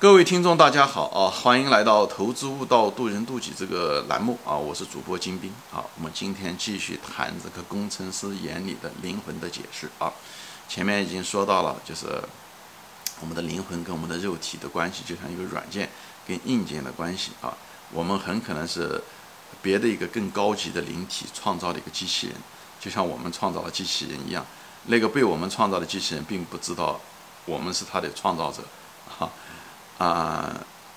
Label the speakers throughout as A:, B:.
A: 各位听众，大家好啊！欢迎来到《投资悟道，渡人渡己》这个栏目啊！我是主播金兵啊。我们今天继续谈这个工程师眼里的灵魂的解释啊。前面已经说到了，就是我们的灵魂跟我们的肉体的关系，就像一个软件跟硬件的关系啊。我们很可能是别的一个更高级的灵体创造的一个机器人，就像我们创造了机器人一样。那个被我们创造的机器人并不知道我们是它的创造者，啊，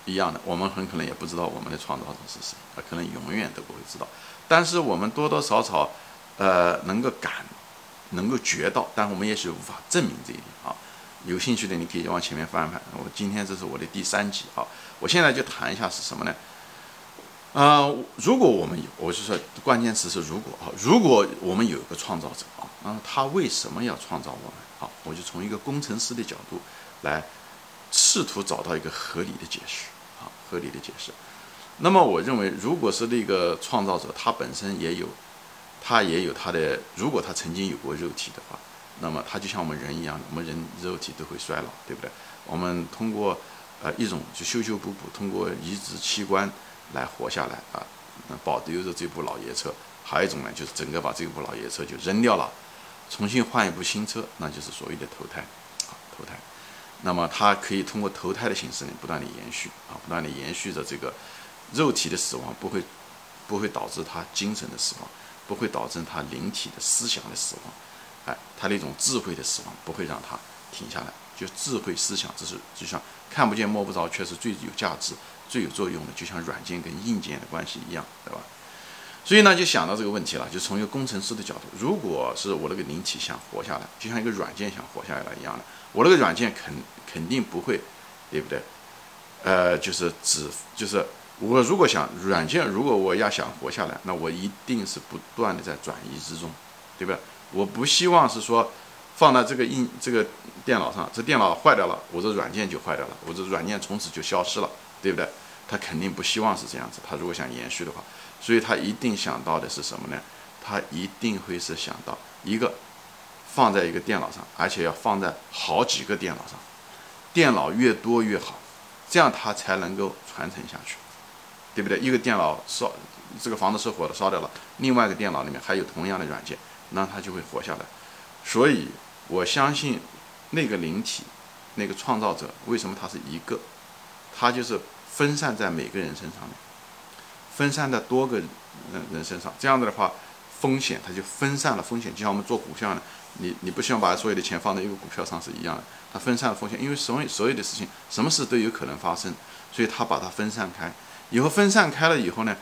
A: 一样的，我们很可能也不知道我们的创造者是谁，啊，可能永远都不会知道。但是我们多多少少，呃，能够感，能够觉到，但我们也许无法证明这一点啊。有兴趣的你可以往前面翻翻。我今天这是我的第三集啊，我现在就谈一下是什么呢？啊，如果我们有，我就说关键词是如果啊，如果我们有一个创造者啊，那他为什么要创造我们？好，我就从一个工程师的角度来。试图找到一个合理的解释，啊，合理的解释。那么，我认为，如果是那个创造者，他本身也有，他也有他的，如果他曾经有过肉体的话，那么他就像我们人一样，我们人肉体都会衰老，对不对？我们通过呃一种就修修补补，通过移植器官来活下来啊，保留着这部老爷车。还有一种呢，就是整个把这部老爷车就扔掉了，重新换一部新车，那就是所谓的投胎，啊，投胎。那么它可以通过投胎的形式呢，不断的延续啊，不断的延续着这个肉体的死亡，不会不会导致他精神的死亡，不会导致他灵体的思想的死亡，哎，他那种智慧的死亡不会让他停下来，就智慧思想，这是就像看不见摸不着，却是最有价值、最有作用的，就像软件跟硬件的关系一样，对吧？所以呢，就想到这个问题了，就从一个工程师的角度，如果是我那个灵体想活下来，就像一个软件想活下来一样的。我那个软件肯肯定不会，对不对？呃，就是只就是我如果想软件，如果我要想活下来，那我一定是不断的在转移之中，对吧？我不希望是说放在这个硬这个电脑上，这电脑坏掉了，我这软件就坏掉了，我这软件从此就消失了，对不对？他肯定不希望是这样子，他如果想延续的话，所以他一定想到的是什么呢？他一定会是想到一个。放在一个电脑上，而且要放在好几个电脑上，电脑越多越好，这样它才能够传承下去，对不对？一个电脑烧，这个房子失火了，烧掉了，另外一个电脑里面还有同样的软件，那它就会活下来。所以我相信那个灵体，那个创造者，为什么他是一个？他就是分散在每个人身上面，分散在多个人人身上，这样子的话，风险它就分散了风险，就像我们做股票呢。你你不希望把所有的钱放在一个股票上是一样的，它分散风险，因为所有所有的事情，什么事都有可能发生，所以它把它分散开，以后分散开了以后呢，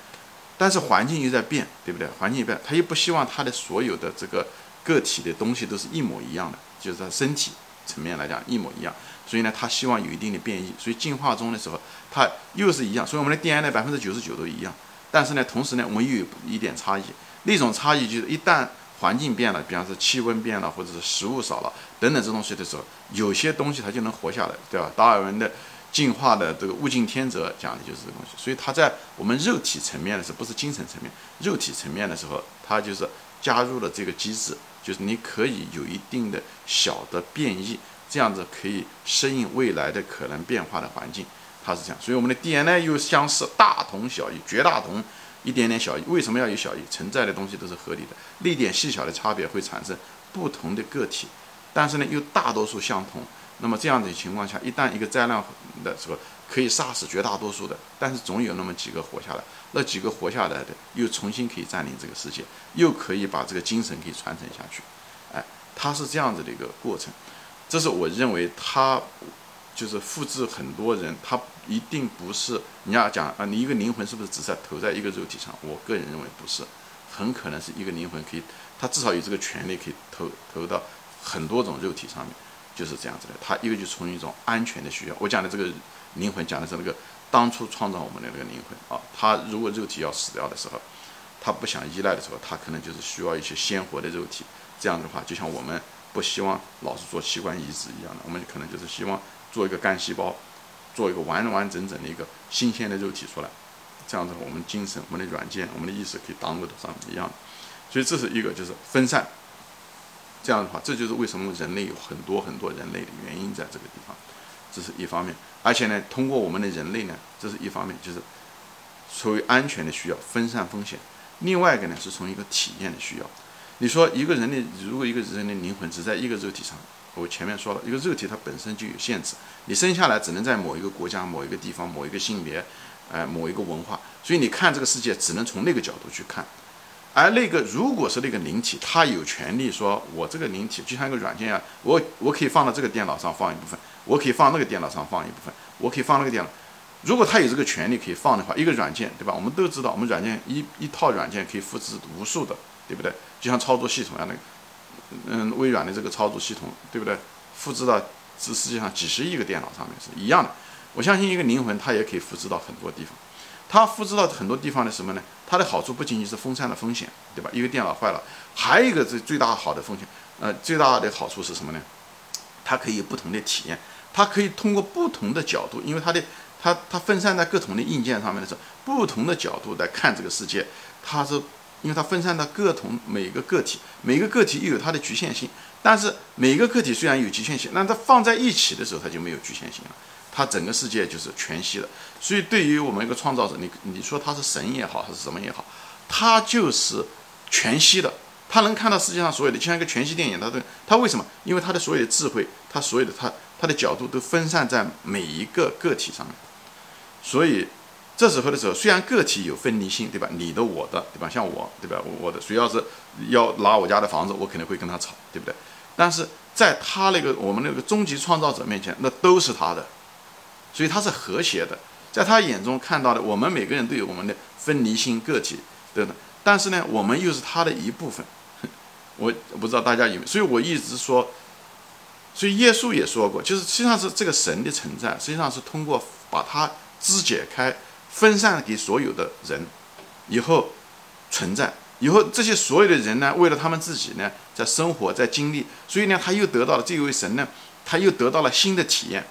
A: 但是环境又在变，对不对？环境一变，他又不希望他的所有的这个个体的东西都是一模一样的，就是在身体层面来讲一模一样，所以呢，他希望有一定的变异，所以进化中的时候，它又是一样，所以我们的 DNA 百分之九十九都一样，但是呢，同时呢，我们又有一点差异，那种差异就是一旦。环境变了，比方说气温变了，或者是食物少了等等这东西的时候，有些东西它就能活下来，对吧？达尔文的进化的这个物竞天择讲的就是这个东西。所以它在我们肉体层面的时候，不是精神层面，肉体层面的时候，它就是加入了这个机制，就是你可以有一定的小的变异，这样子可以适应未来的可能变化的环境，它是这样。所以我们的 DNA 又相似，大同小异，绝大同。一点点小异，为什么要有小异？存在的东西都是合理的，那点细小的差别会产生不同的个体，但是呢，又大多数相同。那么这样的情况下，一旦一个灾难的时候，可以杀死绝大多数的，但是总有那么几个活下来，那几个活下来的又重新可以占领这个世界，又可以把这个精神给传承下去。哎，它是这样子的一个过程，这是我认为它。就是复制很多人，他一定不是你要讲啊，你一个灵魂是不是只在投在一个肉体上？我个人认为不是，很可能是一个灵魂可以，他至少有这个权利可以投投到很多种肉体上面，就是这样子的。他一个就从一种安全的需要，我讲的这个灵魂讲的是那个当初创造我们的那个灵魂啊，他如果肉体要死掉的时候，他不想依赖的时候，他可能就是需要一些鲜活的肉体。这样的话，就像我们不希望老是做器官移植一样的，我们可能就是希望。做一个干细胞，做一个完完整整的一个新鲜的肉体出来，这样子我们精神、我们的软件、我们的意识可以当做上一样。所以这是一个就是分散，这样的话，这就是为什么人类有很多很多人类的原因在这个地方。这是一方面。而且呢，通过我们的人类呢，这是一方面，就是所谓安全的需要，分散风险。另外一个呢，是从一个体验的需要。你说一个人的，如果一个人的灵魂只在一个肉体上，我前面说了一个肉体它本身就有限制，你生下来只能在某一个国家、某一个地方、某一个性别，呃，某一个文化，所以你看这个世界只能从那个角度去看。而那个如果是那个灵体，他有权利说，我这个灵体就像一个软件一样，我我可以放到这个电脑上放一部分，我可以放那个电脑上放一部分，我可以放那个电脑。如果他有这个权利可以放的话，一个软件，对吧？我们都知道，我们软件一一套软件可以复制无数的，对不对？就像操作系统一样的，嗯，微软的这个操作系统，对不对？复制到这世界上几十亿个电脑上面是一样的。我相信一个灵魂，它也可以复制到很多地方。它复制到很多地方的什么呢？它的好处不仅仅是分散的风险，对吧？一个电脑坏了，还有一个最最大好的风险，呃，最大的好处是什么呢？它可以有不同的体验，它可以通过不同的角度，因为它的它它分散在各种的硬件上面的时候，不同的角度来看这个世界，它是因为它分散到各同每个个体，每个个体又有它的局限性，但是每个个体虽然有局限性，那它放在一起的时候，它就没有局限性了。它整个世界就是全息的，所以对于我们一个创造者，你你说他是神也好，还是什么也好，他就是全息的，他能看到世界上所有的，就像一个全息电影，他的他为什么？因为他的所有的智慧，他所有的他他的角度都分散在每一个个体上面，所以这时候的时候，虽然个体有分离性，对吧？你的我的，对吧？像我，对吧？我的谁要是要拿我家的房子，我肯定会跟他吵，对不对？但是在他那个我们那个终极创造者面前，那都是他的。所以他是和谐的，在他眼中看到的，我们每个人都有我们的分离性个体，对的。但是呢，我们又是他的一部分。我不知道大家有没有，所以我一直说，所以耶稣也说过，就是实际上是这个神的存在，实际上是通过把它肢解开，分散给所有的人，以后存在，以后这些所有的人呢，为了他们自己呢，在生活，在经历，所以呢，他又得到了这位神呢，他又得到了新的体验。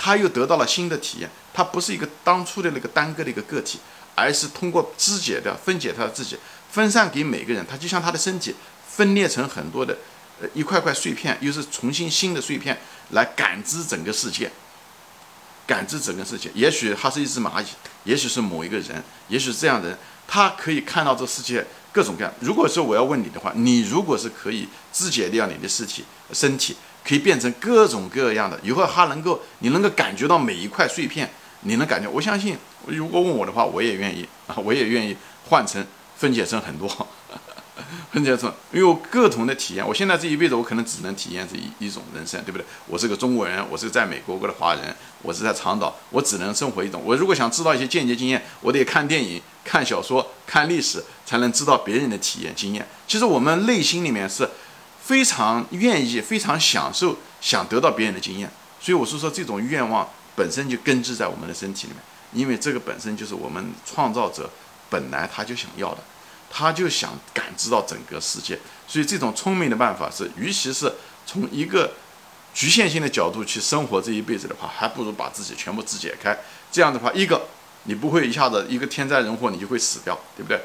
A: 他又得到了新的体验，他不是一个当初的那个单个的一个个体，而是通过肢解的分解他自己，分散给每个人，他就像他的身体分裂成很多的呃一块块碎片，又是重新新的碎片来感知整个世界，感知整个世界。也许他是一只蚂蚁，也许是某一个人，也许是这样的人，他可以看到这世界各种各样。如果说我要问你的话，你如果是可以肢解掉你的尸体身体。可以变成各种各样的，以后他能够，你能够感觉到每一块碎片，你能感觉。我相信，如果问我的话，我也愿意啊，我也愿意换成分解成很多，分解成，因为各种的体验。我现在这一辈子，我可能只能体验这一一种人生，对不对？我是个中国人，我是在美国过的华人，我是在长岛，我只能生活一种。我如果想知道一些间接经验，我得看电影、看小说、看历史，才能知道别人的体验经验。其实我们内心里面是。非常愿意，非常享受，想得到别人的经验，所以我是说，这种愿望本身就根植在我们的身体里面，因为这个本身就是我们创造者本来他就想要的，他就想感知到整个世界，所以这种聪明的办法是，与其是从一个局限性的角度去生活这一辈子的话，还不如把自己全部肢解开，这样的话，一个你不会一下子一个天灾人祸你就会死掉，对不对？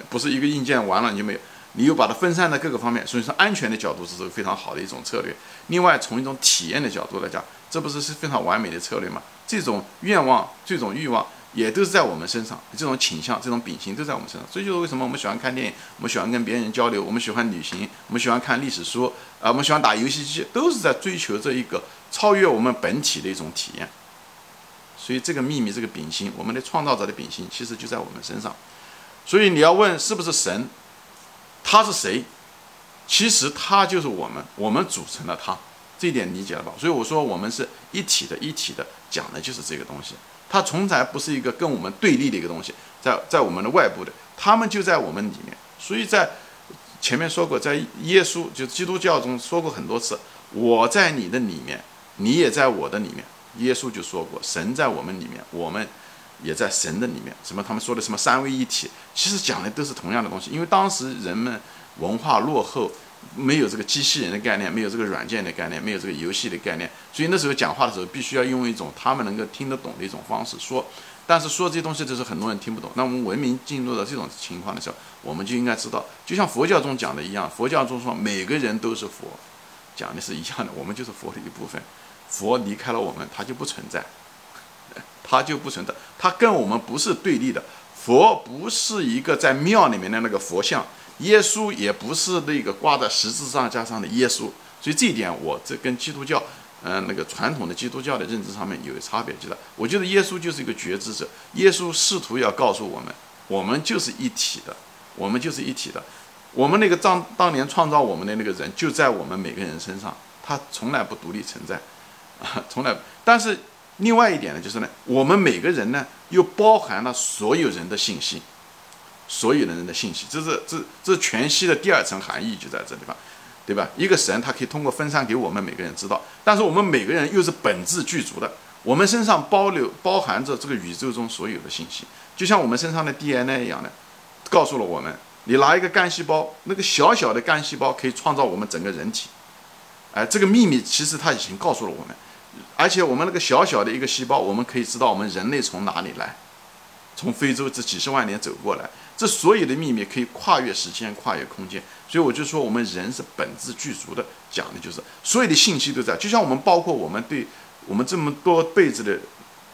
A: 不是一个硬件完了你就没有。你又把它分散在各个方面，所以说安全的角度是非常好的一种策略。另外，从一种体验的角度来讲，这不是是非常完美的策略吗？这种愿望、这种欲望也都是在我们身上，这种倾向、这种秉性都在我们身上。所以就是为什么我们喜欢看电影，我们喜欢跟别人交流，我们喜欢旅行，我们喜欢看历史书，啊，我们喜欢打游戏机，都是在追求这一个超越我们本体的一种体验。所以这个秘密、这个秉性，我们的创造者的秉性，其实就在我们身上。所以你要问是不是神？他是谁？其实他就是我们，我们组成了他，这一点理解了吧？所以我说我们是一体的，一体的讲的就是这个东西。它从来不是一个跟我们对立的一个东西，在在我们的外部的，他们就在我们里面。所以在前面说过，在耶稣就基督教中说过很多次，我在你的里面，你也在我的里面。耶稣就说过，神在我们里面，我们。也在神的里面，什么他们说的什么三位一体，其实讲的都是同样的东西。因为当时人们文化落后，没有这个机器人的概念，没有这个软件的概念，没有这个游戏的概念，所以那时候讲话的时候必须要用一种他们能够听得懂的一种方式说。但是说这些东西，就是很多人听不懂。那我们文明进入到这种情况的时候，我们就应该知道，就像佛教中讲的一样，佛教中说每个人都是佛，讲的是一样的，我们就是佛的一部分。佛离开了我们，它就不存在，它就不存在，它跟我们不是对立的。佛不是一个在庙里面的那个佛像，耶稣也不是那个挂在十字架上的耶稣。所以这一点，我这跟基督教，嗯，那个传统的基督教的认知上面有差别，就是我觉得耶稣就是一个觉知者，耶稣试图要告诉我们，我们就是一体的，我们就是一体的。我们那个当当年创造我们的那个人就在我们每个人身上，他从来不独立存在，啊，从来。但是另外一点呢，就是呢，我们每个人呢又包含了所有人的信息，所有的人的信息，这是这这全息的第二层含义就在这地方，对吧？一个神他可以通过分散给我们每个人知道，但是我们每个人又是本质具足的，我们身上包留包含着这个宇宙中所有的信息，就像我们身上的 DNA 一样的，告诉了我们。你拿一个干细胞，那个小小的干细胞可以创造我们整个人体，哎，这个秘密其实它已经告诉了我们，而且我们那个小小的一个细胞，我们可以知道我们人类从哪里来，从非洲这几十万年走过来，这所有的秘密可以跨越时间、跨越空间，所以我就说我们人是本质具足的，讲的就是所有的信息都在，就像我们包括我们对我们这么多辈子的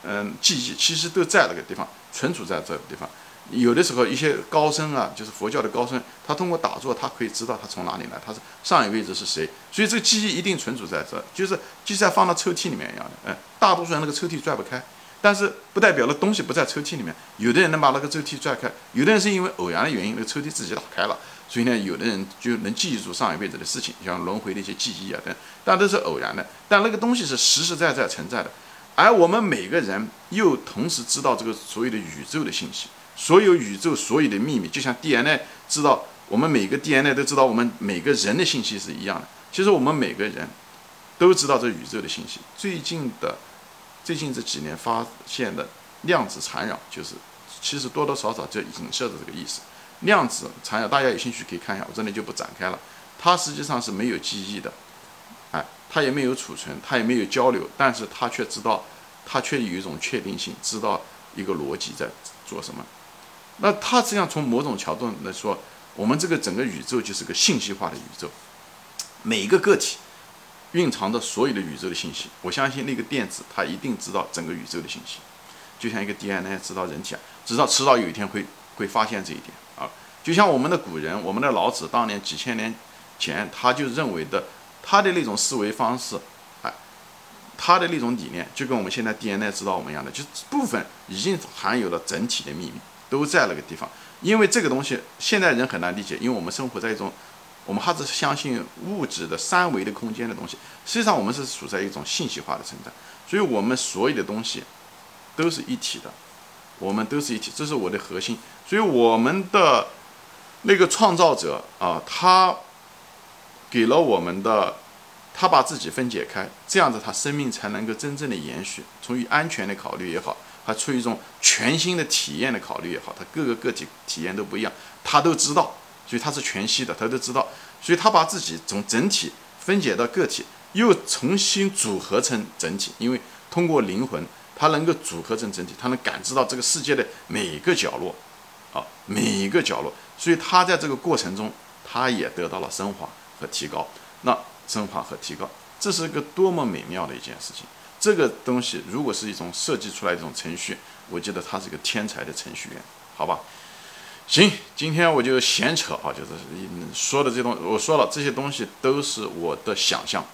A: 嗯记忆，其实都在那个地方存储在这个地方。有的时候，一些高僧啊，就是佛教的高僧，他通过打坐，他可以知道他从哪里来，他是上一辈子是谁，所以这个记忆一定存储在这，就是就像放到抽屉里面一样的。嗯，大多数人那个抽屉拽不开，但是不代表了东西不在抽屉里面。有的人能把那个抽屉拽开，有的人是因为偶然的原因，那个抽屉自己打开了，所以呢，有的人就能记住上一辈子的事情，像轮回的一些记忆啊等，但都是偶然的。但那个东西是实实在在存在的，而我们每个人又同时知道这个所有的宇宙的信息。所有宇宙所有的秘密，就像 DNA 知道我们每个 DNA 都知道我们每个人的信息是一样的。其实我们每个人都知道这宇宙的信息。最近的最近这几年发现的量子缠绕，就是其实多多少少就影射的这个意思。量子缠绕，大家有兴趣可以看一下，我这里就不展开了。它实际上是没有记忆的，哎，它也没有储存，它也没有交流，但是它却知道，它却有一种确定性，知道一个逻辑在做什么。那它实际上从某种角度来说，我们这个整个宇宙就是个信息化的宇宙，每一个个体蕴藏着所有的宇宙的信息。我相信那个电子它一定知道整个宇宙的信息，就像一个 DNA 知道人体啊，知道迟早有一天会会发现这一点啊。就像我们的古人，我们的老子当年几千年前他就认为的，他的那种思维方式，哎，他的那种理念就跟我们现在 DNA 知道我们一样的，就部分已经含有了整体的秘密。都在那个地方，因为这个东西现在人很难理解，因为我们生活在一种，我们还是相信物质的三维的空间的东西。实际上，我们是处在一种信息化的存在，所以我们所有的东西都是一体的，我们都是一体，这是我的核心。所以我们的那个创造者啊，他给了我们的，他把自己分解开，这样子他生命才能够真正的延续。出于安全的考虑也好。还出于一种全新的体验的考虑也好，他各个个体体验都不一样，他都知道，所以他是全息的，他都知道，所以他把自己从整体分解到个体，又重新组合成整体，因为通过灵魂，他能够组合成整体，他能感知到这个世界的每一个角落，啊，每一个角落，所以他在这个过程中，他也得到了升华和提高，那升华和提高，这是一个多么美妙的一件事情。这个东西如果是一种设计出来一种程序，我觉得他是个天才的程序员，好吧？行，今天我就闲扯啊，就是说的这东，我说了这些东西都是我的想象，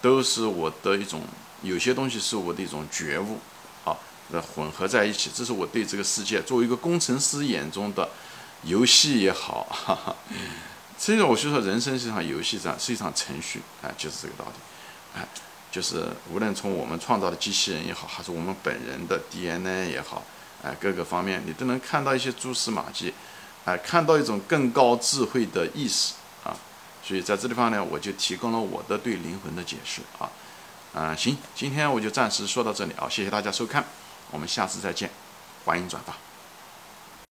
A: 都是我的一种，有些东西是我的一种觉悟，啊，那混合在一起，这是我对这个世界作为一个工程师眼中的游戏也好，哈哈，所以我就说人生是一场游戏，上是一场程序，哎，就是这个道理，哎。就是无论从我们创造的机器人也好，还是我们本人的 DNA 也好，哎，各个方面你都能看到一些蛛丝马迹，哎，看到一种更高智慧的意识啊。所以在这地方呢，我就提供了我的对灵魂的解释啊。嗯，行，今天我就暂时说到这里啊，谢谢大家收看，我们下次再见，欢迎转发。